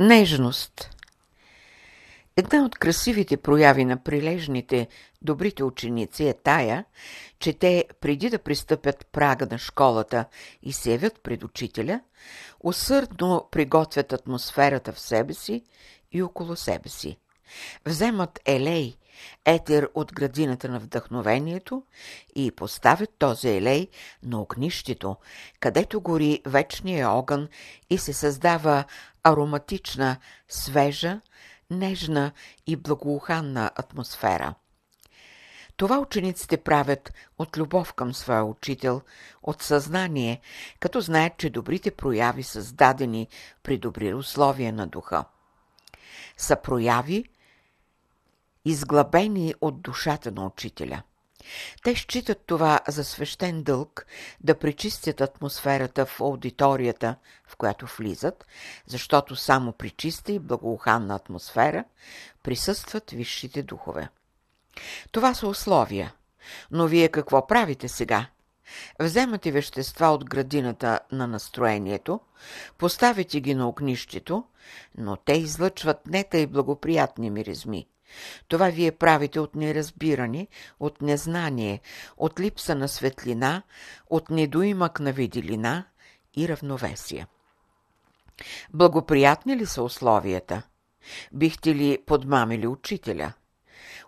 Нежност Една от красивите прояви на прилежните, добрите ученици е тая, че те, преди да пристъпят прага на школата и се явят пред учителя, усърдно приготвят атмосферата в себе си и около себе си. Вземат елей, етер от градината на вдъхновението и поставят този елей на огнището, където гори вечния огън и се създава ароматична, свежа, нежна и благоуханна атмосфера. Това учениците правят от любов към своя учител, от съзнание, като знаят, че добрите прояви са създадени при добри условия на духа. Са прояви, изглабени от душата на учителя. Те считат това за свещен дълг да пречистят атмосферата в аудиторията, в която влизат, защото само при чиста и благоуханна атмосфера присъстват висшите духове. Това са условия. Но вие какво правите сега? Вземате вещества от градината на настроението, поставите ги на огнището, но те излъчват не тъй благоприятни миризми – това вие правите от неразбиране, от незнание, от липса на светлина, от недоимък на виделина и равновесие. Благоприятни ли са условията? Бихте ли подмамили учителя?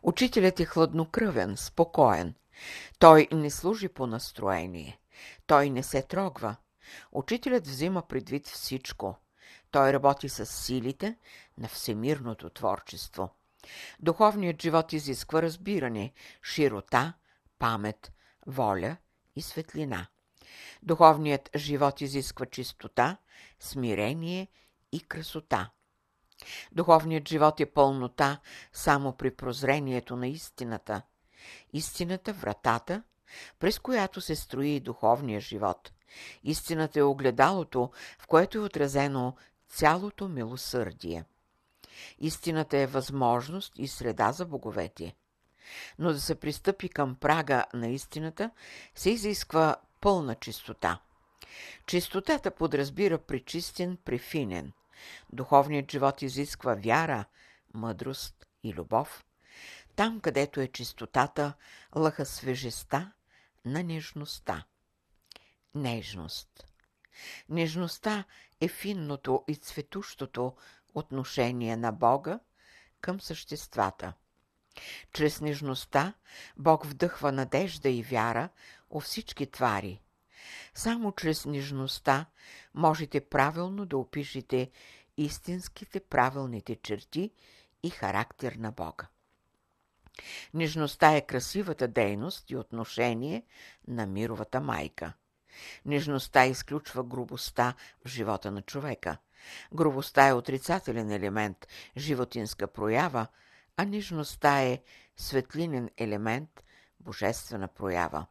Учителят е хладнокръвен, спокоен. Той не служи по настроение. Той не се трогва. Учителят взима предвид всичко. Той работи с силите на всемирното творчество – Духовният живот изисква разбиране, широта, памет, воля и светлина. Духовният живот изисква чистота, смирение и красота. Духовният живот е пълнота само при прозрението на истината. Истината – вратата, през която се строи и духовния живот. Истината е огледалото, в което е отразено цялото милосърдие. Истината е възможност и среда за боговете. Но да се пристъпи към прага на истината, се изисква пълна чистота. Чистотата подразбира причистен, префинен. Духовният живот изисква вяра, мъдрост и любов. Там, където е чистотата, лъха свежеста на нежността. Нежност. Нежността е финното и цветущото отношение на Бога към съществата. Чрез нежността Бог вдъхва надежда и вяра у всички твари. Само чрез нежността можете правилно да опишете истинските правилните черти и характер на Бога. Нежността е красивата дейност и отношение на мировата майка. Нежността изключва грубостта в живота на човека – Грубостта е отрицателен елемент, животинска проява, а нежността е светлинен елемент, божествена проява.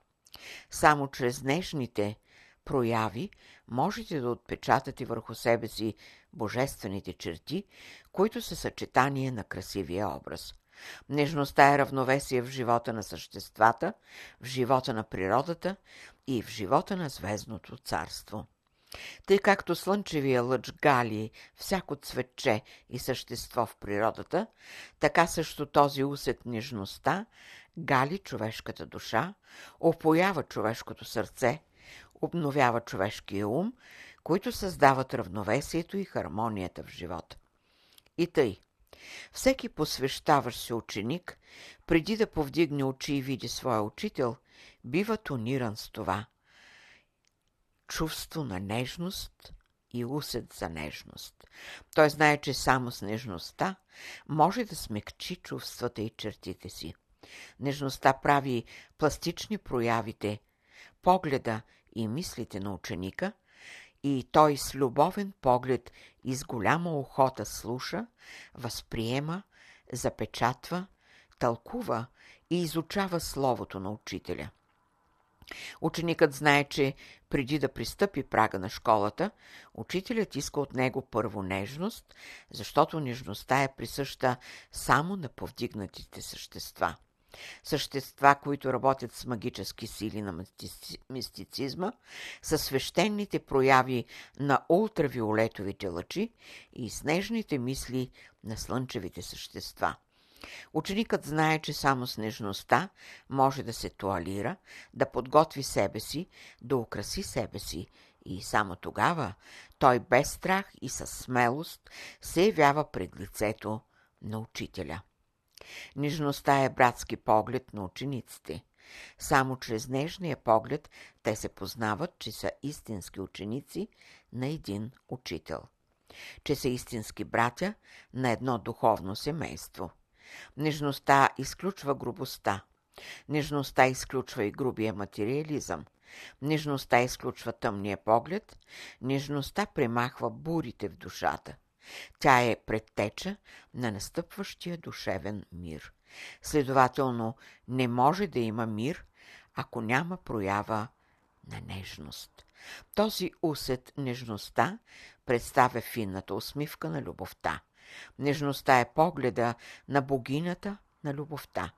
Само чрез днешните прояви можете да отпечатате върху себе си божествените черти, които са съчетание на красивия образ. Нежността е равновесие в живота на съществата, в живота на природата и в живота на звездното царство. Тъй както слънчевия лъч гали всяко цветче и същество в природата, така също този усет нежността гали човешката душа, опоява човешкото сърце, обновява човешкия ум, които създават равновесието и хармонията в живота. И тъй, всеки посвещаващ се ученик, преди да повдигне очи и види своя учител, бива тониран с това – чувство на нежност и усет за нежност. Той знае, че само с нежността може да смекчи чувствата и чертите си. Нежността прави пластични проявите, погледа и мислите на ученика и той с любовен поглед и с голяма охота слуша, възприема, запечатва, тълкува и изучава словото на учителя – Ученикът знае, че преди да пристъпи прага на школата, учителят иска от него първо нежност, защото нежността е присъща само на повдигнатите същества. Същества, които работят с магически сили на мистицизма, са свещените прояви на ултравиолетовите лъчи и снежните мисли на слънчевите същества. Ученикът знае, че само с нежността може да се туалира, да подготви себе си, да украси себе си и само тогава той без страх и със смелост се явява пред лицето на учителя. Нежността е братски поглед на учениците. Само чрез нежния поглед те се познават, че са истински ученици на един учител. Че са истински братя на едно духовно семейство. Нежността изключва грубостта. Нежността изключва и грубия материализъм. Нежността изключва тъмния поглед. Нежността премахва бурите в душата – тя е предтеча на настъпващия душевен мир. Следователно, не може да има мир, ако няма проява на нежност. Този усет нежността представя финната усмивка на любовта. Нежността е погледа на богинята на любовта.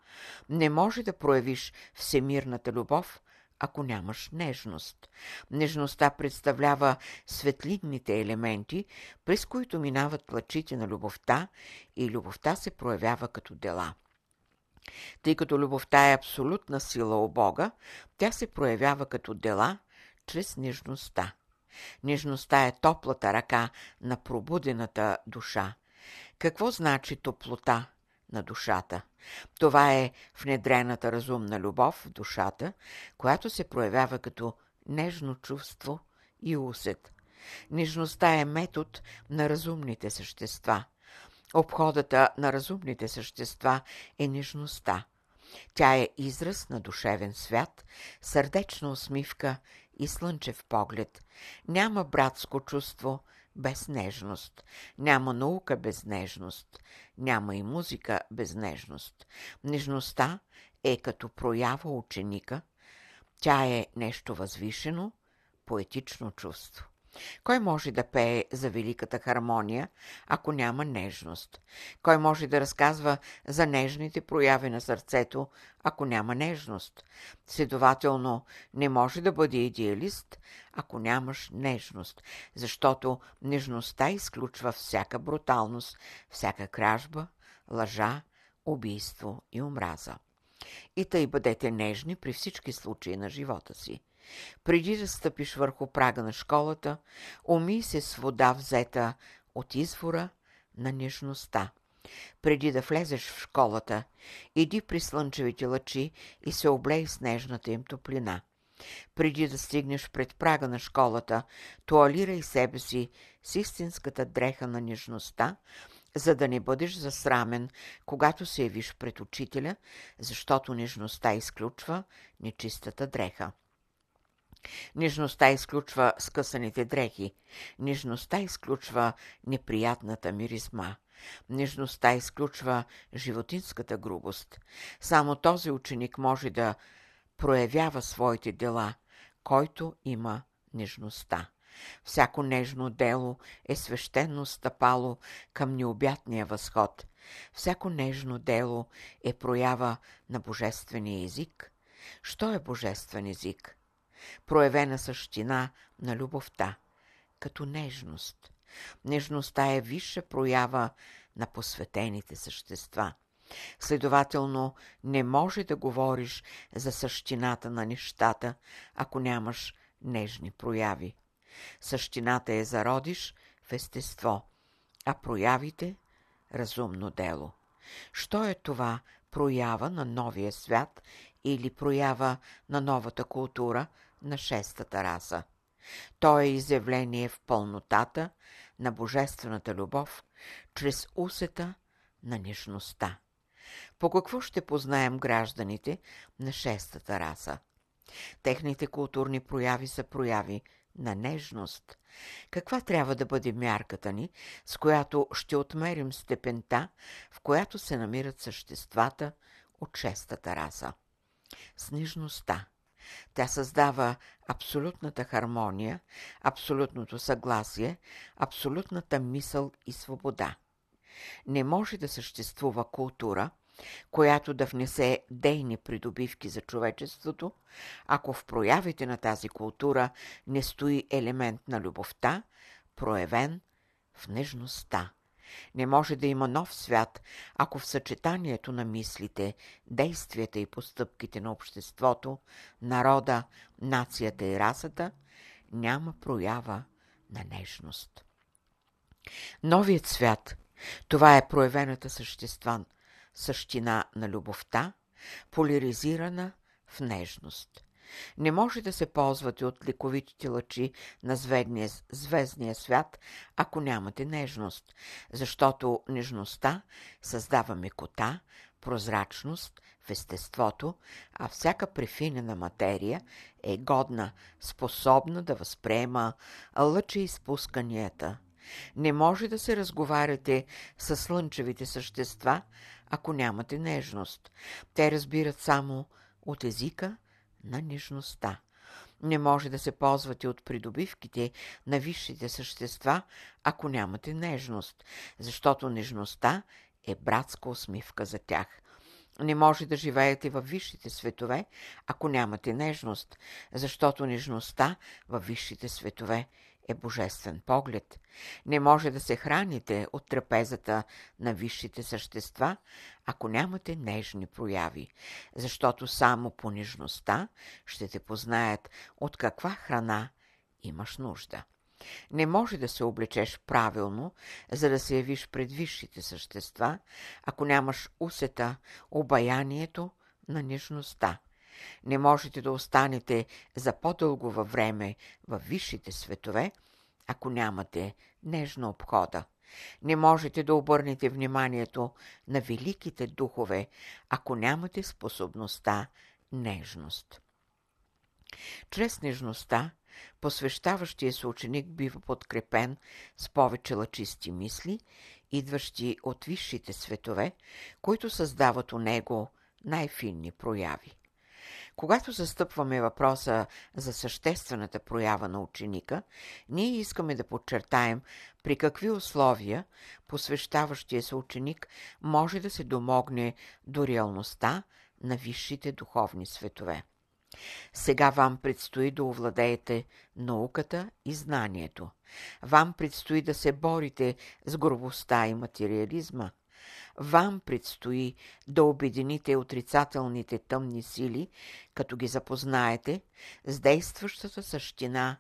Не може да проявиш всемирната любов, ако нямаш нежност. Нежността представлява светлинните елементи, през които минават лъчите на любовта и любовта се проявява като дела. Тъй като любовта е абсолютна сила у Бога, тя се проявява като дела чрез нежността. Нежността е топлата ръка на пробудената душа. Какво значи топлота на душата? Това е внедрената разумна любов в душата, която се проявява като нежно чувство и усет. Нежността е метод на разумните същества. Обходата на разумните същества е нежността. Тя е израз на душевен свят, сърдечна усмивка и слънчев поглед. Няма братско чувство без нежност. Няма наука без нежност. Няма и музика без нежност. Нежността е като проява ученика. Тя е нещо възвишено, поетично чувство. Кой може да пее за великата хармония, ако няма нежност? Кой може да разказва за нежните прояви на сърцето, ако няма нежност? Следователно, не може да бъде идеалист, ако нямаш нежност, защото нежността изключва всяка бруталност, всяка кражба, лъжа, убийство и омраза. И тъй бъдете нежни при всички случаи на живота си. Преди да стъпиш върху прага на школата, уми се с вода взета от извора на нежността. Преди да влезеш в школата, иди при слънчевите лъчи и се облей с нежната им топлина. Преди да стигнеш пред прага на школата, туалирай себе си с истинската дреха на нежността, за да не бъдеш засрамен, когато се явиш пред учителя, защото нежността изключва нечистата дреха. Нежността изключва скъсаните дрехи. Нежността изключва неприятната миризма. Нежността изключва животинската грубост. Само този ученик може да проявява своите дела, който има нежността. Всяко нежно дело е свещено стъпало към необятния възход. Всяко нежно дело е проява на божествения език. Що е божествен език? Проявена същина на любовта, като нежност. Нежността е висша проява на посветените същества. Следователно, не може да говориш за същината на нещата, ако нямаш нежни прояви. Същината е зародиш в естество, а проявите – разумно дело. Що е това проява на новия свят или проява на новата култура – на шестата раса. То е изявление в пълнотата на божествената любов, чрез усета на нежността. По какво ще познаем гражданите на шестата раса? Техните културни прояви са прояви на нежност. Каква трябва да бъде мярката ни, с която ще отмерим степента, в която се намират съществата от шестата раса? С нежността. Тя създава абсолютната хармония, абсолютното съгласие, абсолютната мисъл и свобода. Не може да съществува култура, която да внесе дейни придобивки за човечеството, ако в проявите на тази култура не стои елемент на любовта, проявен в нежността. Не може да има нов свят, ако в съчетанието на мислите, действията и постъпките на обществото, народа, нацията и расата няма проява на нежност. Новият свят – това е проявената същества, същина на любовта, поляризирана в нежност. Не може да се ползвате от ликовитите лъчи на звездния, звездния свят, ако нямате нежност, защото нежността създава мекота, прозрачност в естеството, а всяка префинена материя е годна, способна да възприема лъча изпусканията. Не може да се разговаряте с слънчевите същества, ако нямате нежност. Те разбират само от езика на нежността. Не може да се ползвате от придобивките на висшите същества, ако нямате нежност, защото нежността е братска усмивка за тях. Не може да живеете във висшите светове, ако нямате нежност, защото нежността във висшите светове е божествен поглед. Не може да се храните от трапезата на висшите същества, ако нямате нежни прояви, защото само по нежността ще те познаят от каква храна имаш нужда. Не може да се облечеш правилно, за да се явиш пред висшите същества, ако нямаш усета, обаянието на нежността. Не можете да останете за по-дълго във време в висшите светове, ако нямате нежна обхода. Не можете да обърнете вниманието на великите духове, ако нямате способността нежност. Чрез нежността, посвещаващия се ученик бива подкрепен с повече лъчисти мисли, идващи от висшите светове, които създават у него най-финни прояви. Когато застъпваме въпроса за съществената проява на ученика, ние искаме да подчертаем при какви условия посвещаващия се ученик може да се домогне до реалността на висшите духовни светове. Сега вам предстои да овладеете науката и знанието. Вам предстои да се борите с грубостта и материализма – вам предстои да обедините отрицателните тъмни сили, като ги запознаете с действащата същина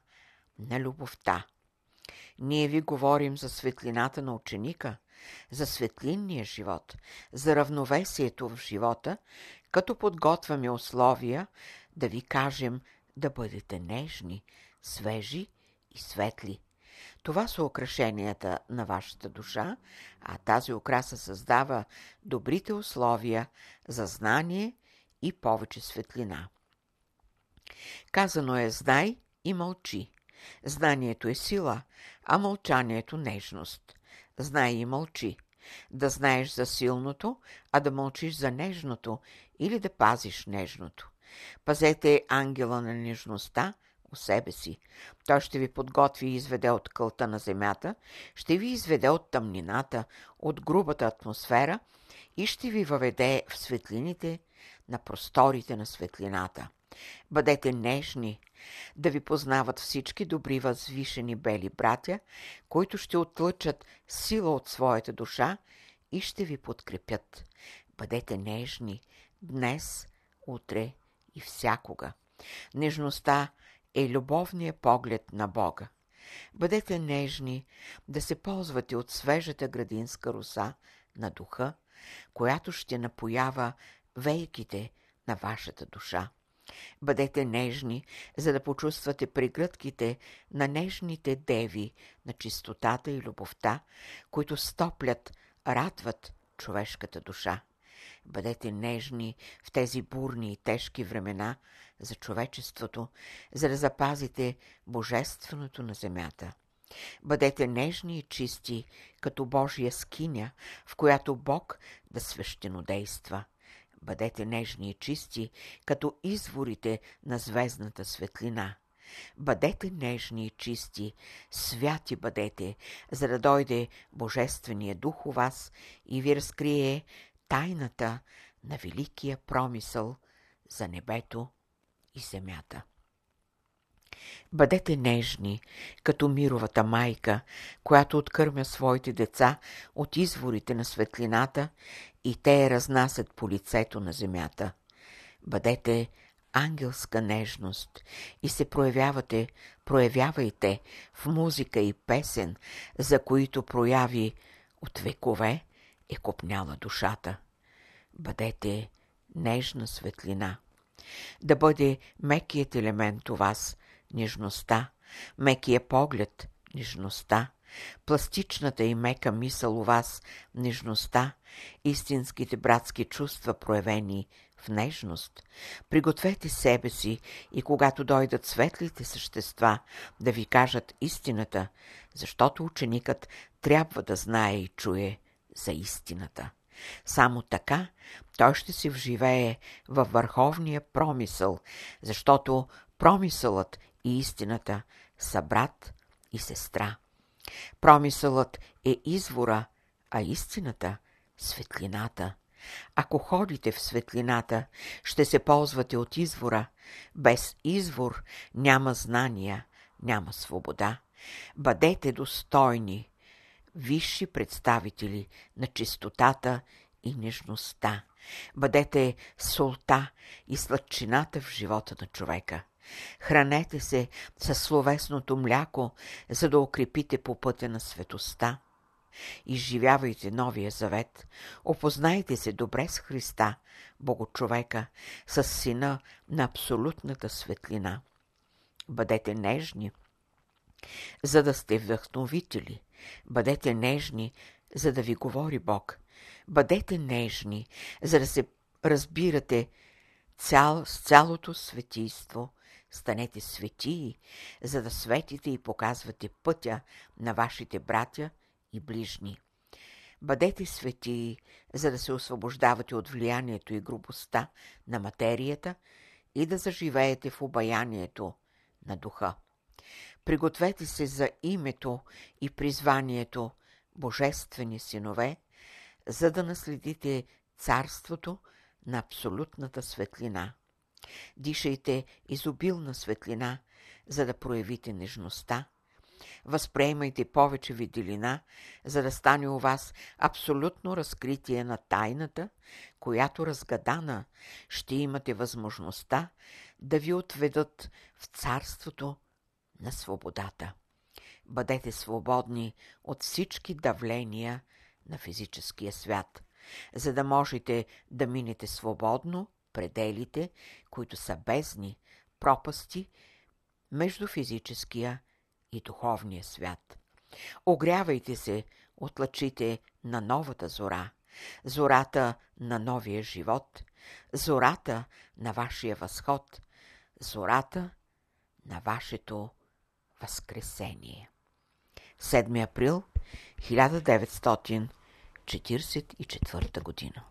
на любовта. Ние ви говорим за светлината на ученика, за светлинния живот, за равновесието в живота, като подготвяме условия да ви кажем да бъдете нежни, свежи и светли. Това са украшенията на вашата душа, а тази украса създава добрите условия за знание и повече светлина. Казано е знай и мълчи. Знанието е сила, а мълчанието нежност. Знай и мълчи. Да знаеш за силното, а да мълчиш за нежното или да пазиш нежното. Пазете ангела на нежността, у себе си. Той ще ви подготви и изведе от кълта на земята, ще ви изведе от тъмнината, от грубата атмосфера и ще ви въведе в светлините на просторите на светлината. Бъдете нежни, да ви познават всички добри възвишени бели братя, които ще отлъчат сила от своята душа и ще ви подкрепят. Бъдете нежни днес, утре и всякога. Нежността е любовният поглед на Бога. Бъдете нежни да се ползвате от свежата градинска роса на духа, която ще напоява вейките на вашата душа. Бъдете нежни, за да почувствате прегръдките на нежните деви на чистотата и любовта, които стоплят, радват човешката душа. Бъдете нежни в тези бурни и тежки времена за човечеството, за да запазите божественото на земята. Бъдете нежни и чисти, като Божия скиня, в която Бог да свещенодейства. Бъдете нежни и чисти, като изворите на звездната светлина. Бъдете нежни и чисти, святи бъдете, за да дойде Божествения дух у вас и ви разкрие тайната на великия промисъл за небето и земята. Бъдете нежни, като мировата майка, която откърмя своите деца от изворите на светлината и те я разнасят по лицето на земята. Бъдете ангелска нежност и се проявявате, проявявайте в музика и песен, за които прояви от векове е копняла душата. Бъдете нежна светлина. Да бъде мекият елемент у вас, нежността, мекия поглед, нежността, пластичната и мека мисъл у вас, нежността, истинските братски чувства проявени в нежност. Пригответе себе си и когато дойдат светлите същества да ви кажат истината, защото ученикът трябва да знае и чуе за истината. Само така той ще се вживее във върховния промисъл, защото промисълът и истината са брат и сестра. Промисълът е извора, а истината – светлината. Ако ходите в светлината, ще се ползвате от извора. Без извор няма знания, няма свобода. Бъдете достойни, висши представители на чистотата и нежността. Бъдете солта и сладчината в живота на човека. Хранете се със словесното мляко, за да укрепите по пътя на светоста. Изживявайте новия завет, опознайте се добре с Христа, Богочовека, с Сина на абсолютната светлина. Бъдете нежни, за да сте вдъхновители. Бъдете нежни, за да ви говори Бог. Бъдете нежни, за да се разбирате цял, с цялото светийство – станете светии, за да светите и показвате пътя на вашите братя и ближни. Бъдете светии, за да се освобождавате от влиянието и грубостта на материята и да заживеете в обаянието на духа. Пригответе се за името и призванието Божествени синове, за да наследите царството на абсолютната светлина. Дишайте изобилна светлина, за да проявите нежността. Възприемайте повече виделина, за да стане у вас абсолютно разкритие на тайната, която разгадана ще имате възможността да ви отведат в царството на свободата. Бъдете свободни от всички давления на физическия свят, за да можете да минете свободно пределите, които са бездни, пропасти между физическия и духовния свят. Огрявайте се от лъчите на новата зора, зората на новия живот, зората на вашия възход, зората на вашето възкресение. 7 април 1944 година